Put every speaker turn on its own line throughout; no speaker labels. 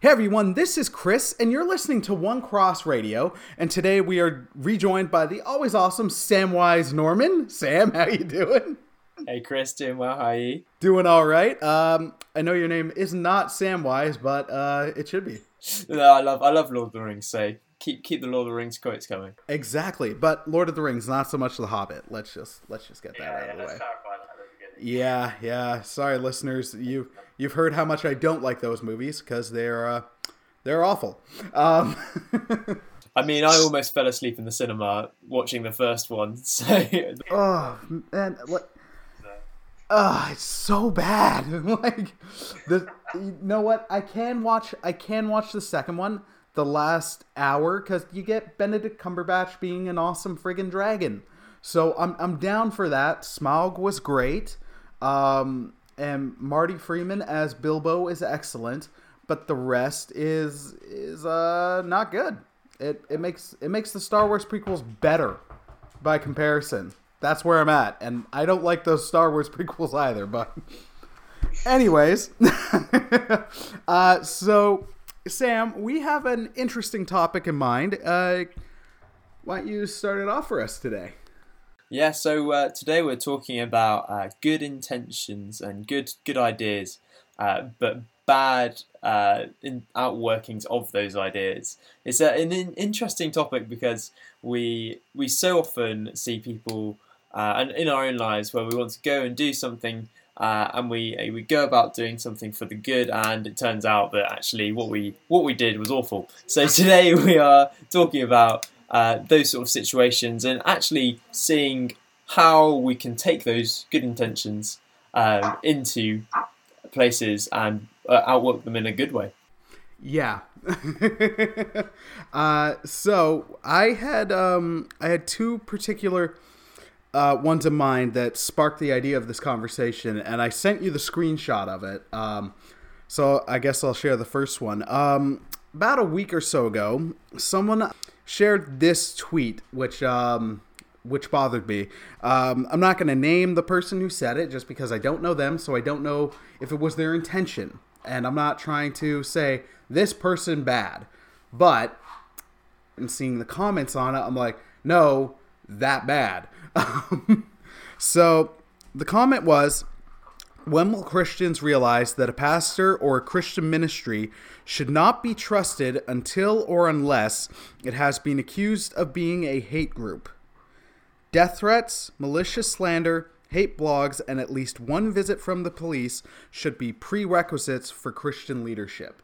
Hey everyone, this is Chris, and you're listening to One Cross Radio. And today we are rejoined by the always awesome Samwise Norman. Sam, how you doing?
Hey Chris, doing well. How are you?
Doing all right. Um, I know your name is not Samwise, but uh, it should be.
No, I love I love Lord of the Rings. So keep keep the Lord of the Rings quotes coming.
Exactly, but Lord of the Rings, not so much The Hobbit. Let's just let's just get that
Yeah,
out
yeah,
of the way.
clarify that at the beginning.
Yeah, yeah. Sorry, listeners. You you've heard how much I don't like those movies because they're uh, they're awful. Um,
I mean, I almost fell asleep in the cinema watching the first one. So
oh man, what? Ah, it's so bad. like the you know what? I can watch. I can watch the second one, the last hour, because you get Benedict Cumberbatch being an awesome friggin' dragon. So I'm I'm down for that. Smaug was great, um, and Marty Freeman as Bilbo is excellent, but the rest is is uh not good. It it makes it makes the Star Wars prequels better by comparison. That's where I'm at, and I don't like those Star Wars prequels either. But, anyways, uh, so Sam, we have an interesting topic in mind. Uh, why don't you start it off for us today?
Yeah, so uh, today we're talking about uh, good intentions and good good ideas, uh, but bad uh, in outworkings of those ideas. It's a, an in- interesting topic because we we so often see people uh, and in our own lives where we want to go and do something. Uh, and we we go about doing something for the good, and it turns out that actually what we what we did was awful. So today we are talking about uh, those sort of situations and actually seeing how we can take those good intentions um, into places and uh, outwork them in a good way.
Yeah. uh, so I had um, I had two particular uh, ones in mind that sparked the idea of this conversation, and I sent you the screenshot of it. Um, so I guess I'll share the first one. Um, about a week or so ago, someone shared this tweet, which um, which bothered me. Um, I'm not going to name the person who said it just because I don't know them, so I don't know if it was their intention. And I'm not trying to say this person bad, but and seeing the comments on it, I'm like, no, that bad. so the comment was, when will Christians realize that a pastor or a Christian ministry should not be trusted until or unless it has been accused of being a hate group? Death threats, malicious slander, hate blogs, and at least one visit from the police should be prerequisites for Christian leadership.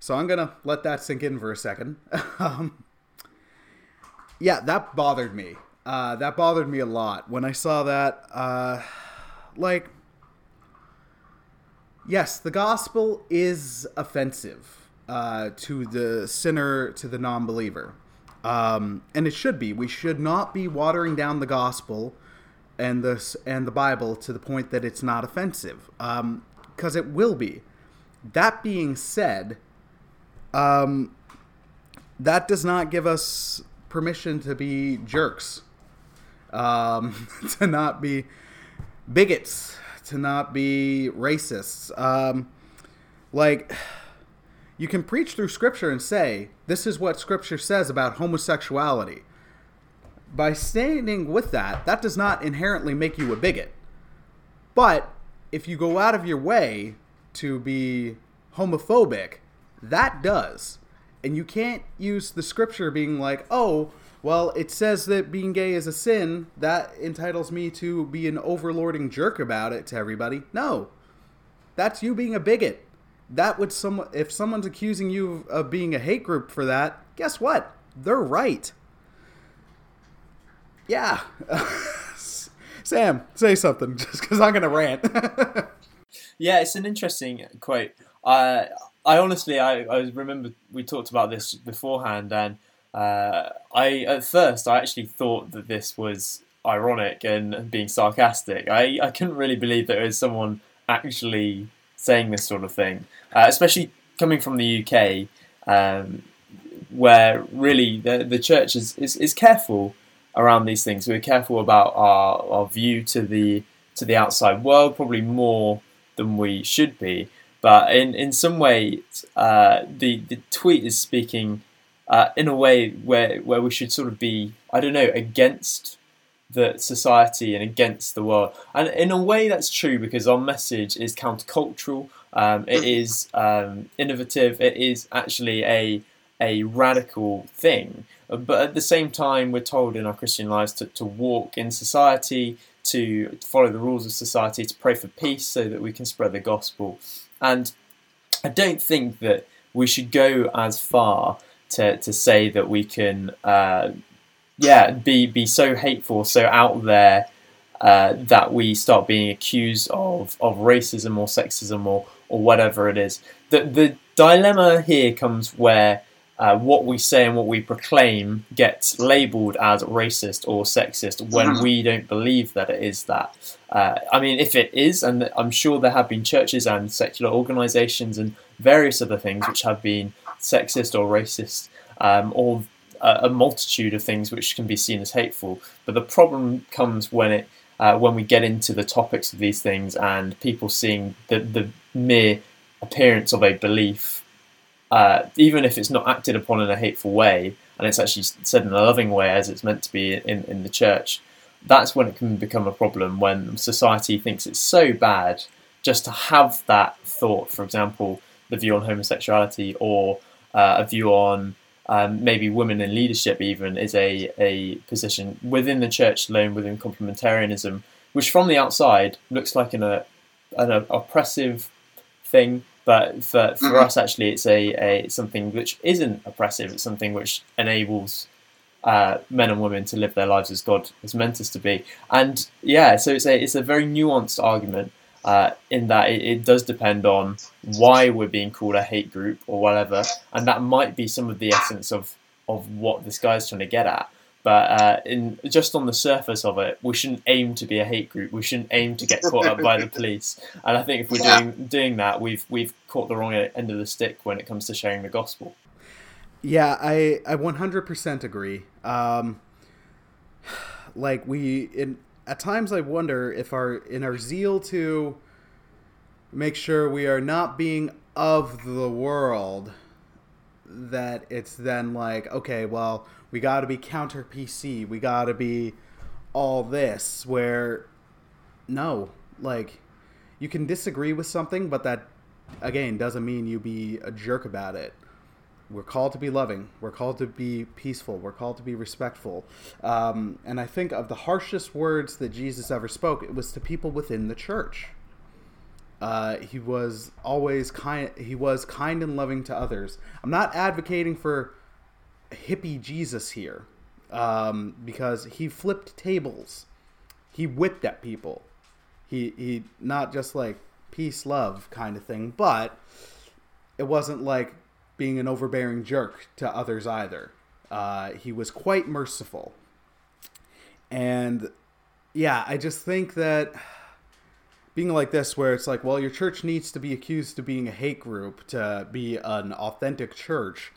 So I'm going to let that sink in for a second. um, yeah, that bothered me. Uh, that bothered me a lot when I saw that. Uh, like, yes, the gospel is offensive uh, to the sinner, to the non believer. Um, and it should be. We should not be watering down the gospel and the, and the Bible to the point that it's not offensive, because it will be. That being said, um, that does not give us permission to be jerks, um, to not be bigots, to not be racists. Um, like, you can preach through Scripture and say, this is what Scripture says about homosexuality. By standing with that, that does not inherently make you a bigot. But if you go out of your way to be homophobic, that does. And you can't use the scripture being like, oh, well, it says that being gay is a sin. That entitles me to be an overlording jerk about it to everybody. No. That's you being a bigot. That would some if someone's accusing you of, being a hate group for that, guess what? They're right. Yeah. Sam, say something just because I'm to rant.
Yeah, it's an interesting quote. I I honestly I, I remember we talked about this beforehand, and uh, I at first I actually thought that this was ironic and being sarcastic. I, I couldn't really believe that it was someone actually saying this sort of thing, uh, especially coming from the UK, um, where really the the church is, is, is careful around these things. We're careful about our, our view to the to the outside world, probably more than we should be. But in, in some way, uh, the the tweet is speaking uh, in a way where where we should sort of be I don't know against the society and against the world, and in a way that's true because our message is countercultural. Um, it is um, innovative. It is actually a a radical thing. But at the same time, we're told in our Christian lives to, to walk in society, to follow the rules of society, to pray for peace so that we can spread the gospel. And I don't think that we should go as far to, to say that we can, uh, yeah, be, be so hateful, so out there uh, that we start being accused of, of racism or sexism or, or whatever it is. The, the dilemma here comes where uh, what we say and what we proclaim gets labelled as racist or sexist when mm-hmm. we don't believe that it is that. Uh, I mean, if it is, and I'm sure there have been churches and secular organisations and various other things which have been sexist or racist, um, or a, a, multitude of things which can be seen as hateful. But the problem comes when it uh, when we get into the topics of these things and people seeing the the mere appearance of a belief uh, even if it's not acted upon in a hateful way and it's actually said in a loving way as it's meant to be in, in the church, that's when it can become a problem when society thinks it's so bad just to have that thought, for example, the view on homosexuality or uh, a view on um, maybe women in leadership even is a, a position within the church alone, within complementarianism, which from the outside looks like an, a, an oppressive thing but for, for mm-hmm. us, actually, it's a, a something which isn't oppressive. It's something which enables uh, men and women to live their lives as God has meant us to be. And yeah, so it's a it's a very nuanced argument uh, in that it, it, does depend on why we're being called a hate group or whatever, and that might be some of the essence of of what this guy's trying to get at. But uh, in just on the surface of it, we shouldn't aim to be a hate group. We shouldn't aim to get caught up by the police. And I think if we're yeah. doing doing that, we've we've caught the wrong end of the stick when it comes to sharing the gospel.
Yeah, I I 100% agree. Um, like we in at times I wonder if our in our zeal to make sure we are not being of the world that it's then like okay, well, we got to be counter PC. We got to be all this. Where no, like you can disagree with something, but that again doesn't mean you be a jerk about it. We're called to be loving. We're called to be peaceful. We're called to be respectful. Um, and I think of the harshest words that Jesus ever spoke, it was to people within the church. Uh, he was always kind. He was kind and loving to others. I'm not advocating for hippie Jesus here um, because he flipped tables. He whipped at people. He he not just like peace love kind of thing, but it wasn't like being an overbearing jerk to others either. Uh, he was quite merciful, and yeah, I just think that being like this, where it's like, well, your church needs to be accused of being a hate group to be an authentic church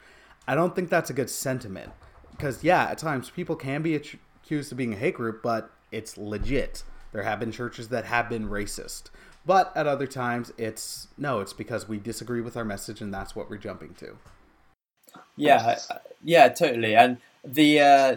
I don't think that's a good sentiment because yeah, at times people can be accused of being a hate group, but it's legit. There have been churches that have been racist, but at other times it's no, it's because we disagree with our message and that's what we're jumping to.
Yeah, yeah, totally. And the uh,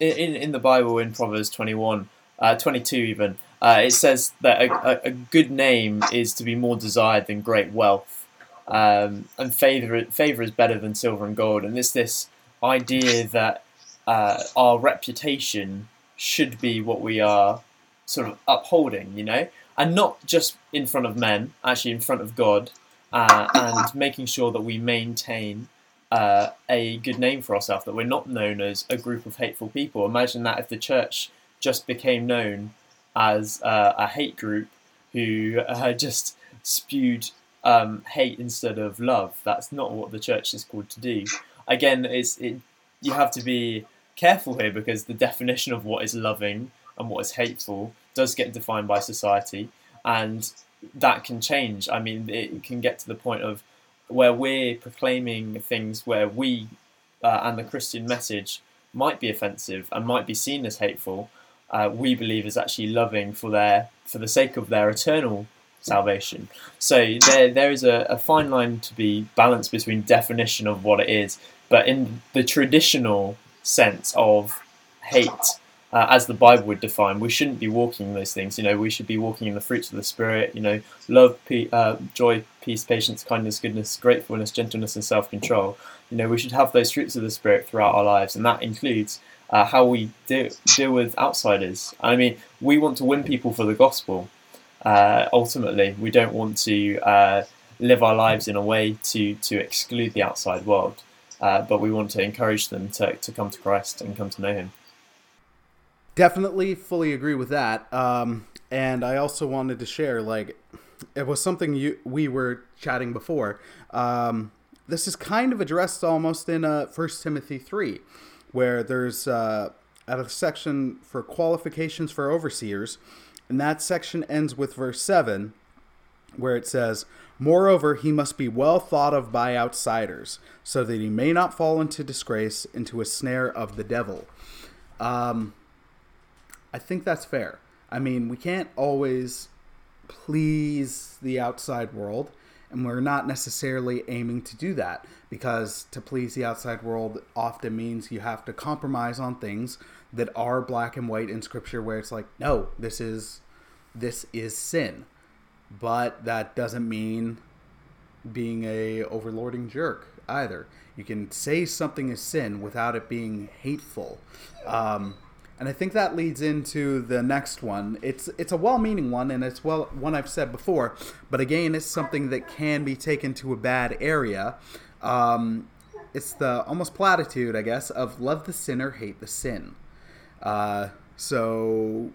in in the Bible in Proverbs twenty one, uh, twenty two even, uh, it says that a, a good name is to be more desired than great wealth um, and favor favor is better than silver and gold. And it's this idea that uh, our reputation should be what we are sort of upholding, you know, and not just in front of men, actually in front of God, uh, and making sure that we maintain uh, a good name for ourselves, that we're not known as a group of hateful people. Imagine that if the church just became known as uh, a hate group who uh, just spewed um, hate instead of love. That's not what the church is called to do. Again, it's it, you have to be careful here because the definition of what is loving and what is hateful does get defined by society, and that can change. I mean, it can get to the point of where we're proclaiming things where we uh, and the Christian message might be offensive and might be seen as hateful. Uh, we believe is actually loving for their for the sake of their eternal salvation. So there there is a, a fine line to be balanced between definition of what it is, but in the traditional sense of hate uh, as the Bible would define, we shouldn't be walking in those things. You know, we should be walking in the fruits of the Spirit. You know, love, pe- uh, joy, peace, patience, kindness, goodness, gratefulness, gentleness, and self-control. You know, we should have those fruits of the Spirit throughout our lives, and that includes uh, how we deal, deal with outsiders. I mean, we want to win people for the gospel. Uh, ultimately, we don't want to uh, live our lives in a way to to exclude the outside world, uh, but we want to encourage them to, to come to Christ and come to know Him.
Definitely, fully agree with that. Um, and I also wanted to share, like, it was something you we were chatting before. Um, this is kind of addressed almost in uh, Timothy three, where there's uh, of the section for qualifications for overseers, and that section ends with verse seven, where it says, "Moreover, he must be well thought of by outsiders, so that he may not fall into disgrace, into a snare of the devil." Um, I think that's fair. I mean, we can't always please the outside world, and we're not necessarily aiming to do that because to please the outside world often means you have to compromise on things that are black and white in scripture where it's like, no, this is this is sin. But that doesn't mean being a overlording jerk either. You can say something is sin without it being hateful. Um, and I think that leads into the next one. It's it's a well-meaning one, and it's well one I've said before, but again, it's something that can be taken to a bad area. Um, it's the almost platitude, I guess, of love the sinner, hate the sin. Uh, so,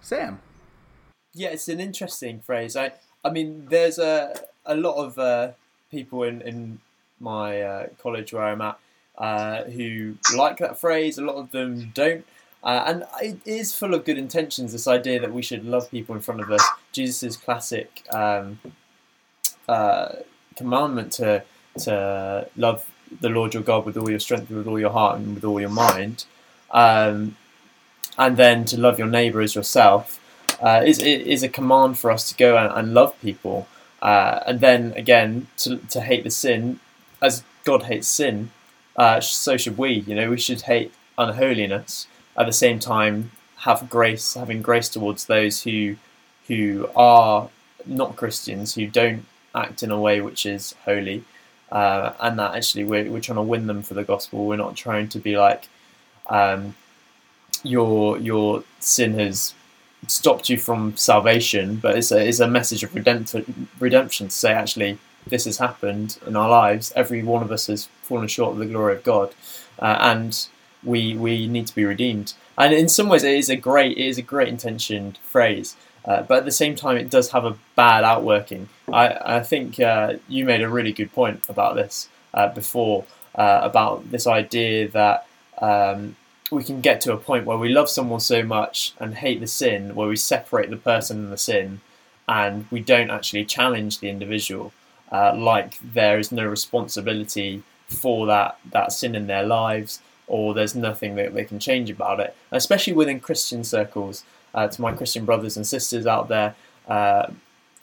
Sam.
Yeah, it's an interesting phrase. I I mean, there's a a lot of uh, people in in my uh, college where I'm at uh, who like that phrase. A lot of them don't. Uh, and it is full of good intentions. This idea that we should love people in front of us. Jesus' classic um, uh, commandment to to love the Lord your God with all your strength, with all your heart, and with all your mind, um, and then to love your neighbour as yourself uh, is is a command for us to go and, and love people. Uh, and then again to to hate the sin, as God hates sin, uh, so should we. You know, we should hate unholiness at the same time have grace, having grace towards those who who are not Christians, who don't act in a way which is holy, uh, and that actually we're, we're trying to win them for the gospel. We're not trying to be like um, your your sin has stopped you from salvation, but it's a, it's a message of redemption, redemption to say actually this has happened in our lives. Every one of us has fallen short of the glory of God, uh, and we we need to be redeemed. And in some ways, it is a great it is a great intentioned phrase, uh, but at the same time, it does have a bad outworking. I I think uh, you made a really good point about this uh, before uh, about this idea that. Um, we can get to a point where we love someone so much and hate the sin, where we separate the person and the sin, and we don't actually challenge the individual, uh, like there is no responsibility for that that sin in their lives, or there's nothing that they can change about it, especially within Christian circles. Uh, to my Christian brothers and sisters out there, uh,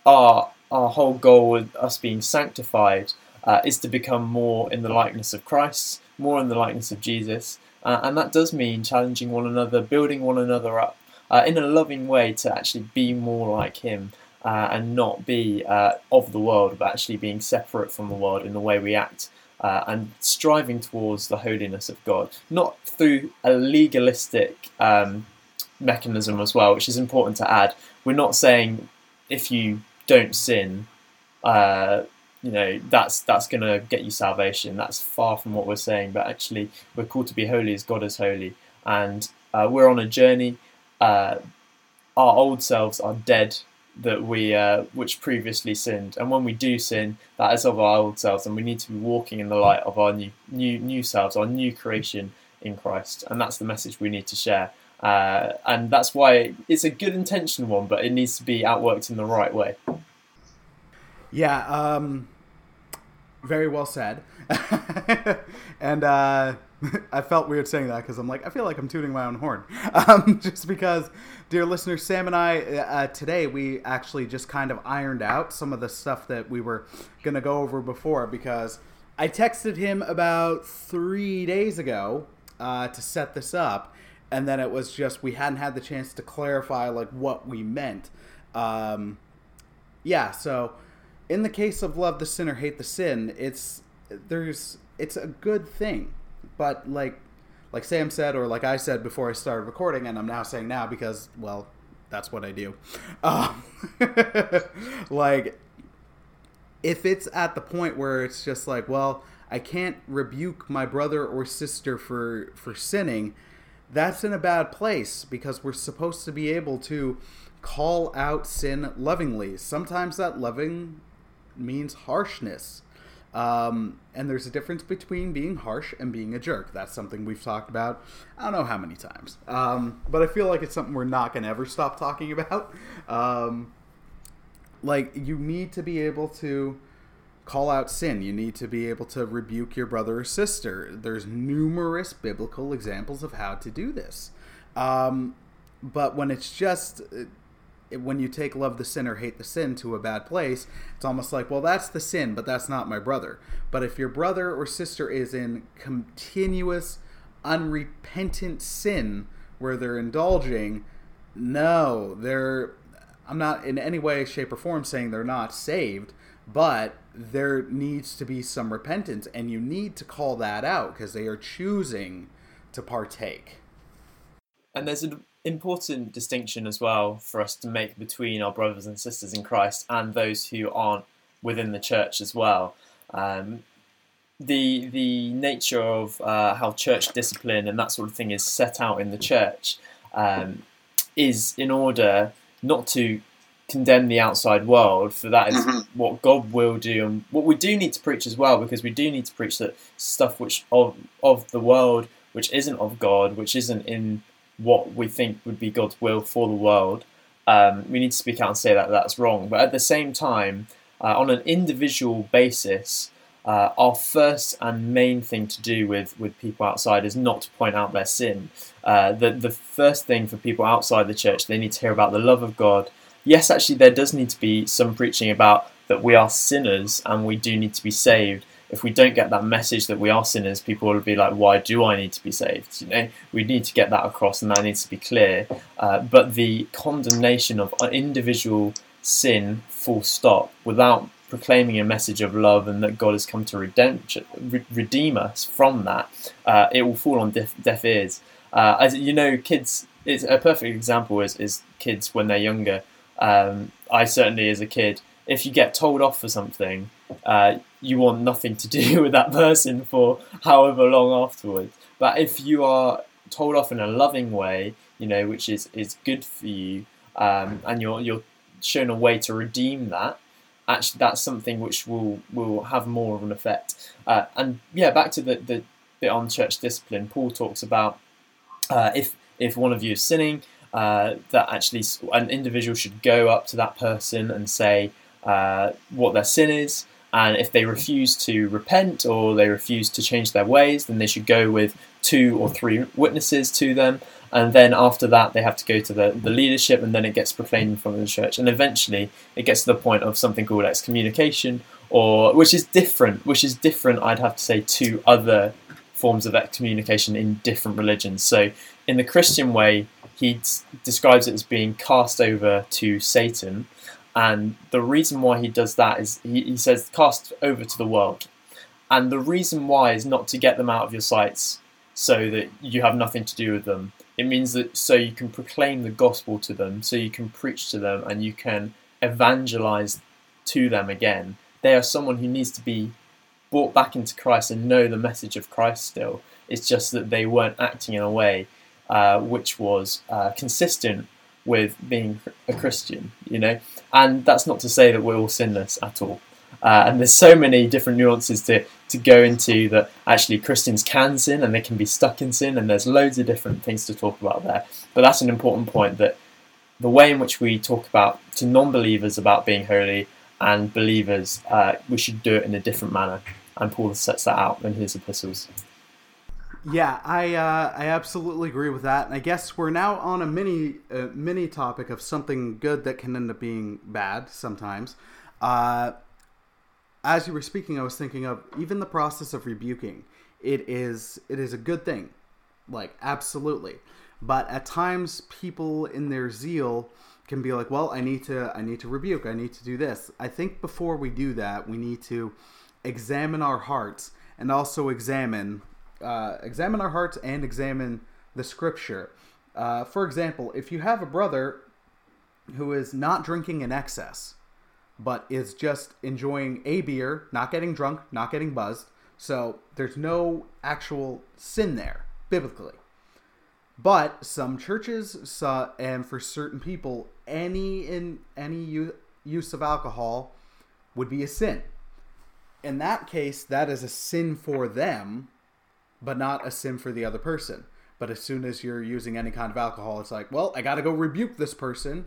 our our whole goal with us being sanctified uh, is to become more in the likeness of Christ, more in the likeness of Jesus, uh, and that does mean challenging one another, building one another up uh, in a loving way to actually be more like Him. Uh, and not be of the world, but actually being separate from the world in the way we act uh, and striving towards the holiness of God, not through a legalistic um, mechanism as well, which is important to add. We're not saying if you don't sin, uh, you know that's that's going to get you salvation. That's far from what we're saying. But actually, we're called to be holy as God is holy, and uh, we're on a journey. Uh, our old selves are dead that we uh, which previously sinned, and when we do sin, that is of our old selves, and we need to be walking in the light of our new new new selves, our new creation in Christ, and that's the message we need to share. Uh, and that's why it's a good intention one, but it needs to be outworked in the right way.
Yeah, um, very well said. and uh, I felt weird saying that because I'm like, I feel like I'm tooting my own horn. Um, just because, dear listener, Sam and I, uh, today, we actually just kind of ironed out some of the stuff that we were going to go over before because I texted him about three days ago uh, to set this up. And then it was just, we hadn't had the chance to clarify like what we meant. Um, yeah, so in the case of love the sinner, hate the sin, it's, there's, it's a good thing but like like Sam said, or like I said before I started recording, and I'm now saying now because well, that's what I do. Um, like if it's at the point where it's just like, well, I can't rebuke my brother or sister for for sinning, that's in a bad place because we're supposed to be able to call out sin lovingly. Sometimes that loving means harshness. Um, and there's a difference between being harsh and being a jerk. That's something we've talked about. I don't know how many times, um, but I feel like it's something we're not going to ever stop talking about. Um, like you need to be able to call out sin. You need to be able to rebuke your brother or sister. There's numerous biblical examples of how to do this. Um, but when it's just when you take love the sin or hate the sin to a bad place, it's almost like, well, that's the sin, but that's not my brother. But if your brother or sister is in continuous, unrepentant sin where they're indulging, no, they're. I'm not in any way, shape, or form saying they're not saved, but there needs to be some repentance, and you need to call that out because they are choosing to partake.
And there's a important distinction as well for us to make between our brothers and sisters in Christ and those who aren't within the church as well. Um, the the nature of uh, how church discipline and that sort of thing is set out in the church um, is in order not to condemn the outside world for that is mm-hmm. what God will do and what we do need to preach as well because we do need to preach that stuff which of of the world which isn't of God which isn't in what we think would be God's will for the world, um, we need to speak out and say that that's wrong. But at the same time, uh, on an individual basis, uh, our first and main thing to do with, with people outside is not to point out their sin. Uh, the, the first thing for people outside the church, they need to hear about the love of God. Yes, actually, there does need to be some preaching about that we are sinners and we do need to be saved if we don't get that message that we are sinners, people will be like, "Why do I need to be saved?" You know, we need to get that across, and that needs to be clear. Uh, but the condemnation of individual sin, full stop, without proclaiming a message of love and that God has come to redemption, re- redeem us from that, uh, it will fall on deaf, deaf ears. Uh, as you know, kids. It's a perfect example is, is kids when they're younger. Um, I certainly, as a kid, if you get told off for something, uh, you want nothing to do with that person for however long afterwards. But if you are told off in a loving way, you know, which is, is good for you, um, and you're you're shown a way to redeem that, actually that's something which will will have more of an effect. Uh, and yeah, back to the, the bit on church discipline, Paul talks about uh, if if one of you is sinning, uh, that actually an individual should go up to that person and say uh, what their sin is, and if they refuse to repent or they refuse to change their ways, then they should go with two or three witnesses to them. And then after that, they have to go to the, the leadership, and then it gets proclaimed in front of the church. And eventually, it gets to the point of something called excommunication, or which is different. Which is different, I'd have to say, to other forms of excommunication in different religions. So, in the Christian way, he describes it as being cast over to Satan, and the reason why he does that is he, he says, cast over to the world. And the reason why is not to get them out of your sights so that you have nothing to do with them. It means that so you can proclaim the gospel to them, so you can preach to them, and you can evangelize to them again. They are someone who needs to be brought back into Christ and know the message of Christ still. It's just that they weren't acting in a way uh, which was uh, consistent with being a Christian, you know. And that's not to say that we're all sinless at all. Uh, and there's so many different nuances to, to go into that actually Christians can sin and they can be stuck in sin, and there's loads of different things to talk about there. But that's an important point that the way in which we talk about to non believers about being holy and believers, uh, we should do it in a different manner. And Paul sets that out in his epistles.
Yeah, I uh, I absolutely agree with that, and I guess we're now on a mini uh, mini topic of something good that can end up being bad sometimes. Uh, as you were speaking, I was thinking of even the process of rebuking. It is it is a good thing, like absolutely, but at times people in their zeal can be like, well, I need to I need to rebuke, I need to do this. I think before we do that, we need to examine our hearts and also examine uh, examine our hearts and examine the scripture. Uh, for example, if you have a brother who is not drinking in excess, but is just enjoying a beer, not getting drunk, not getting buzzed, so there's no actual sin there, biblically. But some churches saw, and for certain people, any in any use of alcohol would be a sin. In that case, that is a sin for them, but not a sin for the other person. But as soon as you're using any kind of alcohol, it's like, well, I got to go rebuke this person.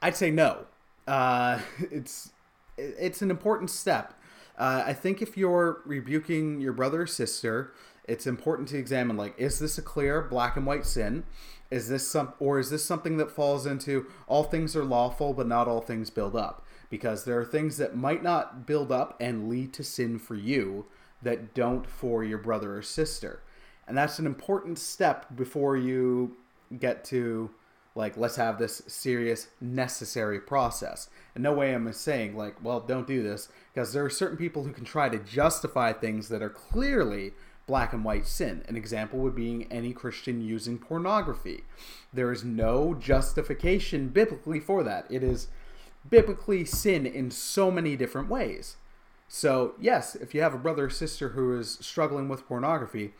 I'd say no. Uh, it's it's an important step. Uh, I think if you're rebuking your brother or sister, it's important to examine like, is this a clear black and white sin? Is this some, or is this something that falls into all things are lawful, but not all things build up? Because there are things that might not build up and lead to sin for you, that don't for your brother or sister. And that's an important step before you get to like let's have this serious necessary process. And no way am saying like, well, don't do this because there are certain people who can try to justify things that are clearly black and white sin. An example would be any Christian using pornography. There is no justification biblically for that. It is biblically sin in so many different ways. So, yes, if you have a brother or sister who is struggling with pornography,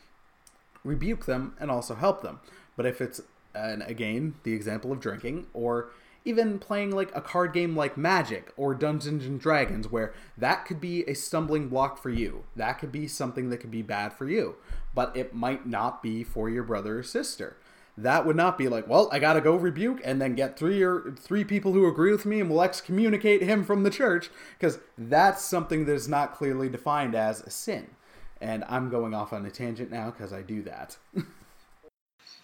rebuke them and also help them. But if it's, and again, the example of drinking, or even playing like a card game like Magic or Dungeons and Dragons, where that could be a stumbling block for you. That could be something that could be bad for you, but it might not be for your brother or sister that would not be like, well, I got to go rebuke and then get three or three people who agree with me and we'll excommunicate him from the church because that's something that is not clearly defined as a sin. And I'm going off on a tangent now because I do that.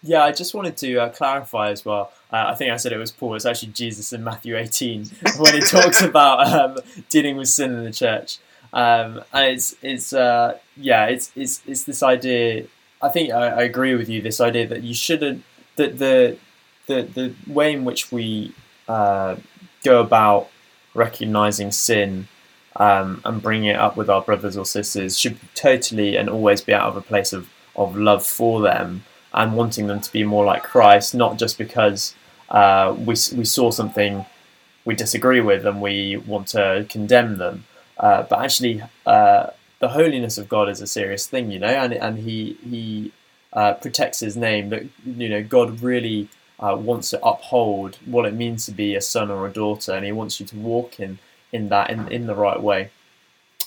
yeah, I just wanted to uh, clarify as well. Uh, I think I said it was Paul. It's actually Jesus in Matthew 18 when he talks about um, dealing with sin in the church. Um, and it's it's uh, yeah, it's it's it's this idea I think I, I, agree with you. This idea that you shouldn't that the the the way in which we uh, go about recognizing sin um, and bringing it up with our brothers or sisters should totally and always be out of a place of of love for them and wanting them to be more like Christ, not just because uh, we we saw something we disagree with and we want to condemn them, uh, but actually uh, the holiness of God is a serious thing, you know, and and he he uh, protects his name. That you know, God really uh, wants to uphold what it means to be a son or a daughter, and He wants you to walk in in that in in the right way.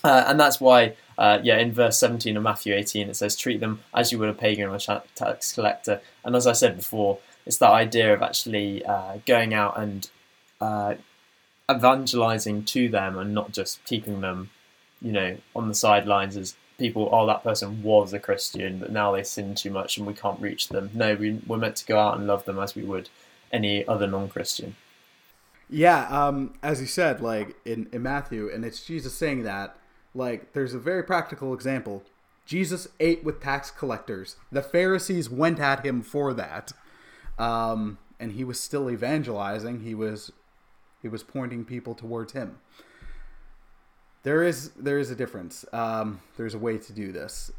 Uh, and that's why, uh, yeah, in verse 17 of Matthew 18, it says, treat them as you would a pagan or a tax collector. And as I said before, it's that idea of actually uh, going out and uh, evangelizing to them and not just keeping them you know, on the sidelines as people, oh, that person was a Christian, but now they sin too much and we can't reach them. No, we, we're meant to go out and love them as we would any other non Christian.
Yeah, um, as you said, like in, in Matthew, and it's Jesus saying that, like, there's a very practical example. Jesus ate with tax collectors. The Pharisees went at him for that. Um, and he was still evangelizing. He was he was pointing people towards him. There is there is a difference. Um, there's a way to do this.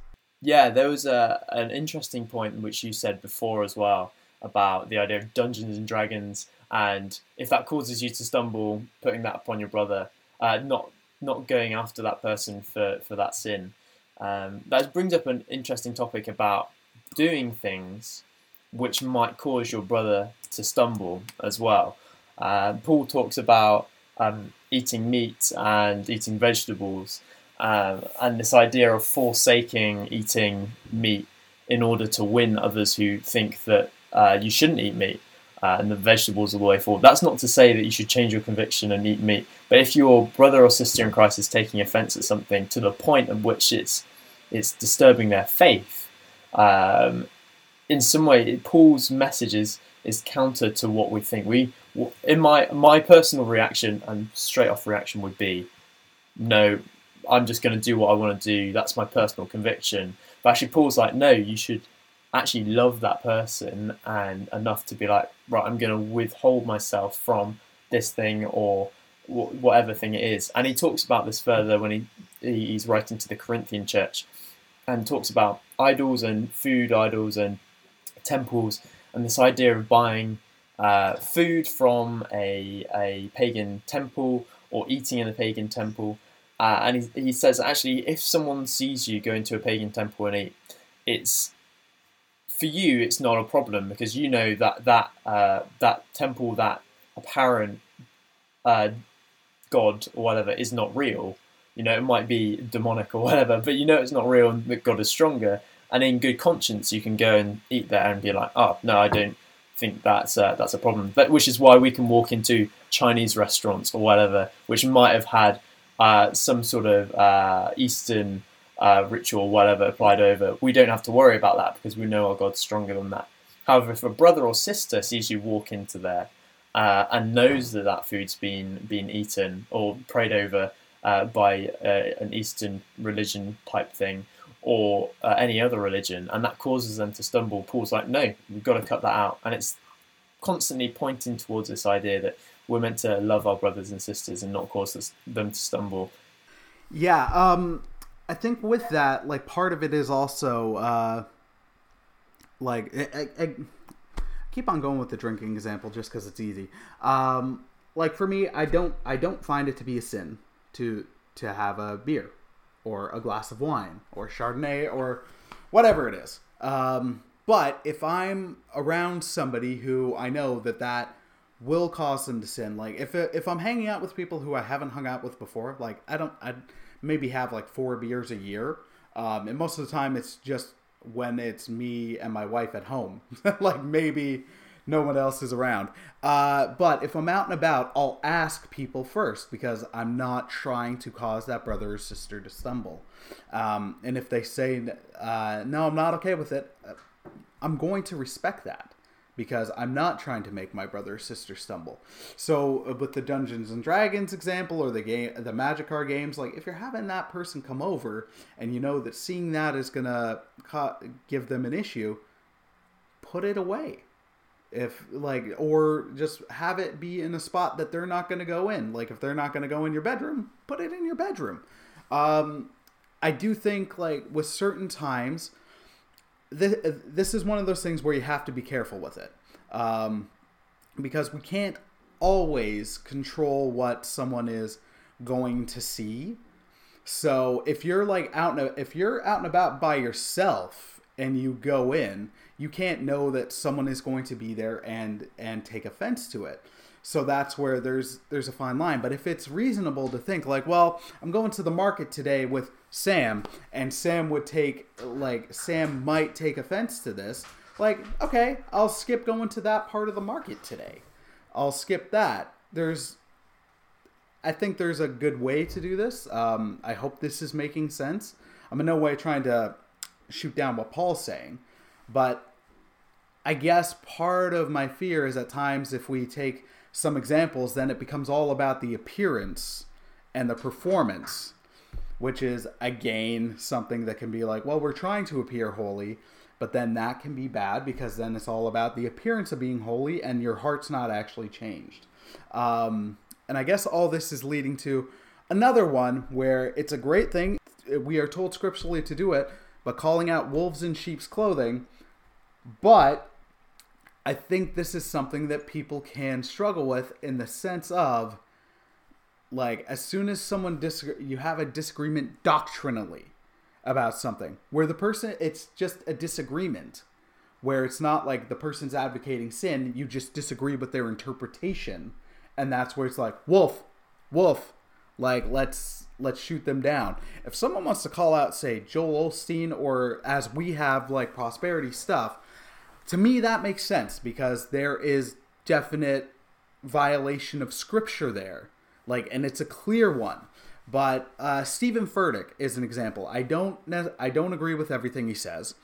Yeah, there was a, an interesting point which you said before as well about the idea of Dungeons and Dragons, and if that causes you to stumble, putting that upon your brother, uh, not not going after that person for, for that sin. Um, that brings up an interesting topic about doing things which might cause your brother to stumble as well. Uh, Paul talks about um, eating meat and eating vegetables, uh, and this idea of forsaking eating meat in order to win others who think that uh, you shouldn't eat meat. Uh, and the vegetables are the way forward. That's not to say that you should change your conviction and eat meat, but if your brother or sister in Christ is taking offence at something to the point at which it's it's disturbing their faith, um, in some way, Paul's message is, is counter to what we think. We, in my my personal reaction and straight off reaction would be, no, I'm just going to do what I want to do. That's my personal conviction. But actually, Paul's like, no, you should actually love that person and enough to be like, right, I'm going to withhold myself from this thing or whatever thing it is. And he talks about this further when he he's writing to the Corinthian church and talks about idols and food idols and temples and this idea of buying uh, food from a, a pagan temple or eating in a pagan temple. Uh, and he, he says actually, if someone sees you go into a pagan temple and eat, it's for you, it's not a problem because you know that that uh, that temple, that apparent uh, god or whatever, is not real. You know, it might be demonic or whatever, but you know it's not real and that God is stronger. And in good conscience, you can go and eat there and be like, oh no, I don't think that's uh, that's a problem. But, which is why we can walk into Chinese restaurants or whatever, which might have had uh, some sort of uh, Eastern uh, ritual, whatever, applied over. We don't have to worry about that because we know our God's stronger than that. However, if a brother or sister sees you walk into there uh, and knows that that food's been been eaten or prayed over uh, by an Eastern religion type thing or uh, any other religion, and that causes them to stumble, Paul's like, no, we've got to cut that out. And it's constantly pointing towards this idea that we're meant to love our brothers and sisters and not cause them to stumble.
Yeah, um, I think with that, like part of it is also uh, like I, I, I keep on going with the drinking example just because it's easy. Um, like for me, I don't I don't find it to be a sin to to have a beer or a glass of wine or Chardonnay or whatever it is. Um, but if I'm around somebody who I know that that will cause them to sin, like if if I'm hanging out with people who I haven't hung out with before, like I don't I maybe have like four beers a year, um, and most of the time it's just when it's me and my wife at home, like maybe no one else is around. Uh, but if I'm out and about, I'll ask people first because I'm not trying to cause that brother or sister to stumble. Um, and if they say, uh, no, I'm not okay with it, uh, I'm going to respect that because I'm not trying to make my brother or sister stumble. So uh, with the Dungeons and Dragons example or the game, the Magic card games, like if you're having that person come over and you know that seeing that is gonna give them an issue, put it away if like or just have it be in a spot that they're not going to go in. Like if they're not going to go in your bedroom put it in your bedroom. Um i do think like with certain times this, this is one of those things where you have to be careful with it. Um because we can't always control what someone is going to see. So if you're like out and if you're out and about by yourself and you go in you can't know that someone is going to be there and and take offense to it. So that's where there's there's a fine line. But if it's reasonable to think like well i'm going to the market today with sam and sam would take like sam might take offense to this like okay i'll skip going to that part of the market today. I'll skip that. There's i think there's a good way to do this. Um, i hope this is making sense. I'm in no way trying to shoot down what paul's saying but I guess part of my fear is at times if we take some examples, then it becomes all about the appearance and the performance, which is again something that can be like, well, we're trying to appear holy, but then that can be bad because then it's all about the appearance of being holy and your heart's not actually changed. Um, and I guess all this is leading to another one where it's a great thing. We are told scripturally to do it, but calling out wolves in sheep's clothing. But I think this is something that people can struggle with in the sense of like as soon as someone dis- you have a disagreement doctrinally about something where the person it's just a disagreement where it's not like the person's advocating sin you just disagree with their interpretation and that's where it's like wolf wolf like let's let's shoot them down if someone wants to call out say joel osteen or as we have like prosperity stuff to me that makes sense because there is definite violation of scripture there like and it's a clear one but uh, Steven Furtick is an example. I don't I don't agree with everything he says,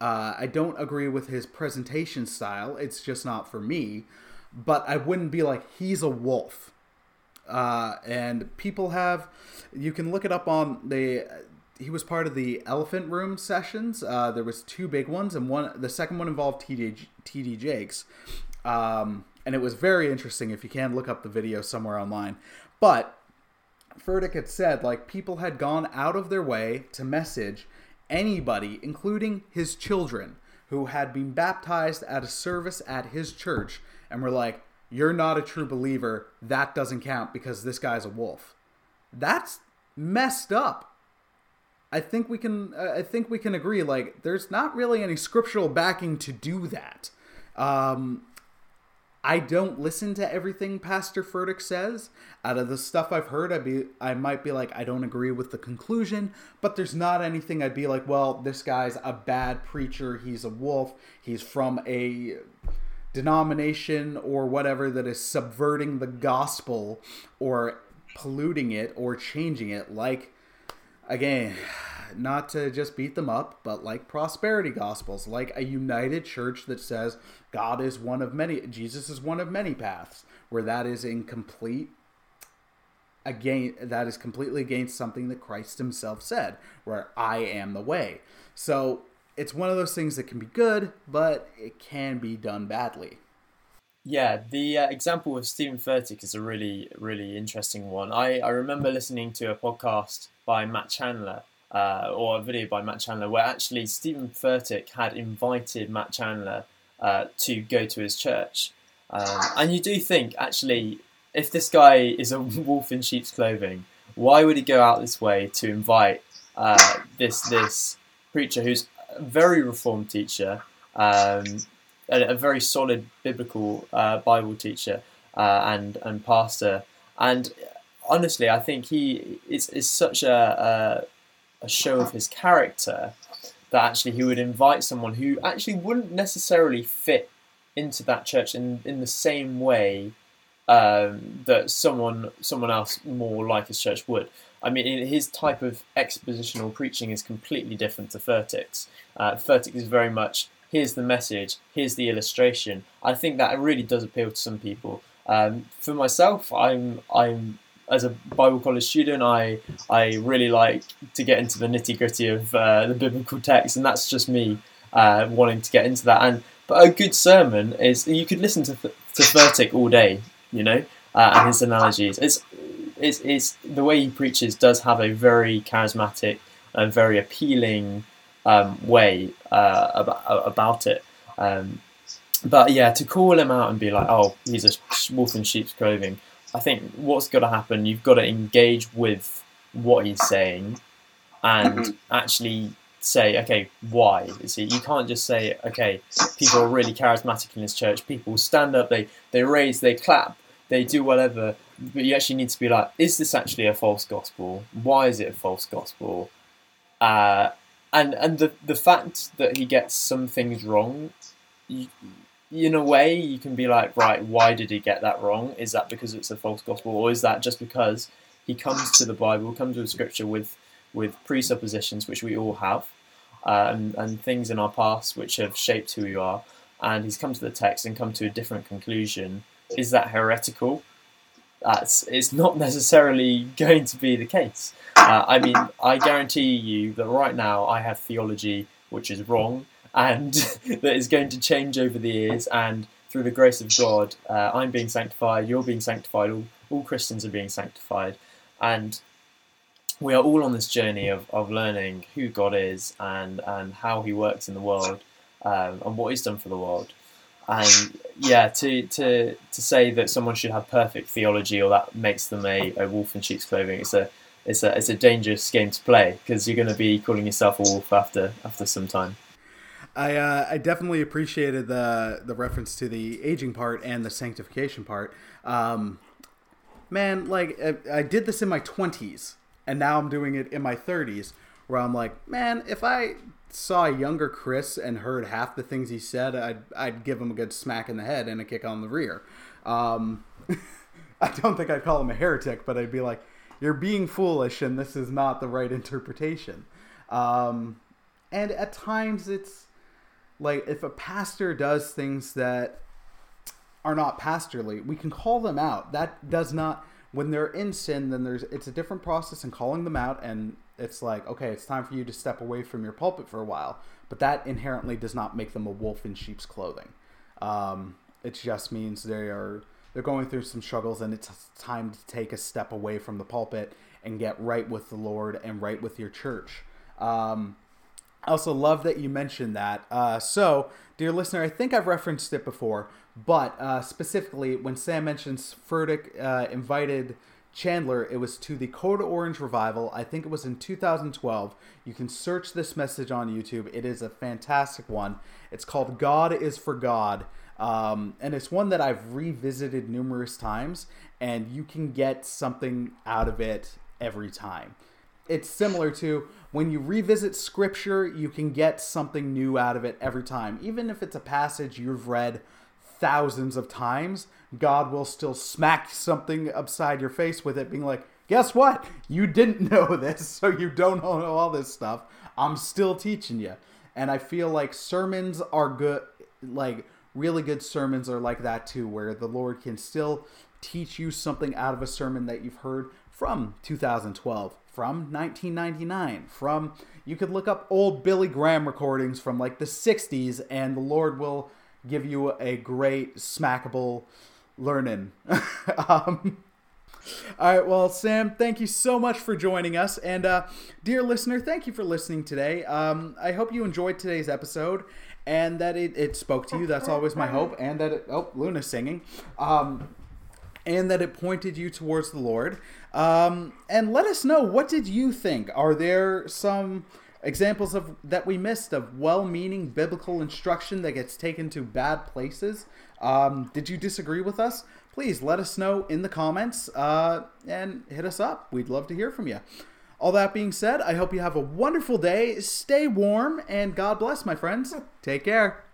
Uh, I don't agree with his presentation style. It's just not for me. But I wouldn't be like he's a wolf. Uh, and people have, you can look it up on the. He was part of the Elephant Room sessions. Uh, there was two big ones, and one the second one involved TD TD Jakes, um, and it was very interesting. If you can look up the video somewhere online, but Furtick had said like people had gone out of their way to message anybody, including his children, who had been baptized at a service at his church, and were like, "You're not a true believer. That doesn't count because this guy's a wolf." That's messed up. I think we can. Uh, I think we can agree. Like, there's not really any scriptural backing to do that. Um, I don't listen to everything Pastor Furtick says. Out of the stuff I've heard, I'd be I might be like, I don't agree with the conclusion, but there's not anything I'd be like, well, this guy's a bad preacher, he's a wolf, he's from a denomination or whatever that is subverting the gospel or polluting it or changing it like again not to just beat them up, but like prosperity gospels, like a united church that says God is one of many, Jesus is one of many paths, where that is incomplete again that is completely against something that Christ himself said, where I am the way. So it's one of those things that can be good, but it can be done badly.
Yeah, the uh, example of Stephen Furtick is a really, really interesting one. I, I remember listening to a podcast by Matt Chandler uh, or a video by Matt Chandler where actually Stephen Furtick had invited Matt Chandler uh, to go to his church. Um, and you do think, actually, if this guy is a wolf in sheep's clothing, why would he go out this way to invite uh, this this preacher who's very reformed teacher, um, a, a, very solid biblical uh, Bible teacher uh, and and pastor, and honestly, I think he is, is such a, a a show of his character that actually he would invite someone who actually wouldn't necessarily fit into that church in, in the same way um, that someone someone else more like his church would. I mean, his type of expositional preaching is completely different to Furtick's. Uh, Furtick is very much here's the message, here's the illustration. I think that really does appeal to some people. Um, for myself, I'm I'm as a Bible college student, I I really like to get into the nitty gritty of uh, the biblical text, and that's just me uh, wanting to get into that. And but a good sermon is you could listen to to Furtick all day, you know, uh, and his analogies. It's, it's it's the way he preaches does have a very charismatic and very appealing um, way uh, about about it. Um, but yeah, to call him out and be like, "Oh, he's a wolf in sheep's clothing," I think what's got to happen, you've got to engage with what he's saying and mm-hmm. actually say, okay, why is he? You can't just say, okay, people are really charismatic in this church. People stand up, they, they raise, they clap, they do whatever. But you actually need to be like, is this actually a false gospel? Why is it a false gospel? Uh, and and the the fact that he gets some things wrong, you, in a way, you can be like, right, why did he get that wrong? Is that because it's a false gospel, or is that just because he comes to the Bible, comes to Scripture with with presuppositions, which we all have, and, and things in our past which have shaped who we are, and he's come to the text and come to a different conclusion. Is that heretical? That's it's not necessarily going to be the case. Uh, I mean, I guarantee you that right now I have theology which is wrong and that is going to change over the years. And through the grace of God, uh, I'm being sanctified, you're being sanctified, all, all Christians are being sanctified. And we are all on this journey of, of learning who God is and, and how He works in the world um, and what He's done for the world. And yeah, to, to, to say that someone should have perfect theology or that makes them a, a wolf in sheep's clothing, it's a, it's a, it's a dangerous game to play because you're going to be calling yourself a wolf after, after some time.
I uh, I definitely appreciated the the reference to the aging part and the sanctification part. Um, man, like I, I did this in my twenties, and now I'm doing it in my thirties, where I'm like, man, if I saw a younger Chris and heard half the things he said, I'd I'd give him a good smack in the head and a kick on the rear. Um, I don't think I'd call him a heretic, but I'd be like, you're being foolish, and this is not the right interpretation. Um, and at times it's like if a pastor does things that are not pastorly, we can call them out. That does not when they're in sin, then there's it's a different process in calling them out and it's like, okay, it's time for you to step away from your pulpit for a while. But that inherently does not make them a wolf in sheep's clothing. Um, it just means they are they're going through some struggles and it's time to take a step away from the pulpit and get right with the Lord and right with your church. Um, I also love that you mentioned that. Uh, so, dear listener, I think I've referenced it before, but uh, specifically when Sam mentions Furtick uh, invited Chandler, it was to the Code Orange revival. I think it was in 2012. You can search this message on YouTube. It is a fantastic one. It's called God is for God. Um, and it's one that I've revisited numerous times, and you can get something out of it every time. It's similar to when you revisit scripture, you can get something new out of it every time. Even if it's a passage you've read thousands of times, God will still smack something upside your face with it, being like, Guess what? You didn't know this, so you don't know all this stuff. I'm still teaching you. And I feel like sermons are good, like really good sermons are like that too, where the Lord can still teach you something out of a sermon that you've heard from 2012, from 1999, from you could look up old Billy Graham recordings from like the 60s, and the Lord will give you a great smackable learning. um, all right, well, Sam, thank you so much for joining us. And, uh, dear listener, thank you for listening today. Um, I hope you enjoyed today's episode and that it, it spoke to you. That's always my hope. And that it, oh, Luna's singing. Um, and that it pointed you towards the Lord. Um, and let us know what did you think? Are there some examples of that we missed of well-meaning biblical instruction that gets taken to bad places? Um, did you disagree with us? Please let us know in the comments uh, and hit us up. We'd love to hear from you. All that being said, I hope you have a wonderful day. Stay warm and God bless, my friends. Take care.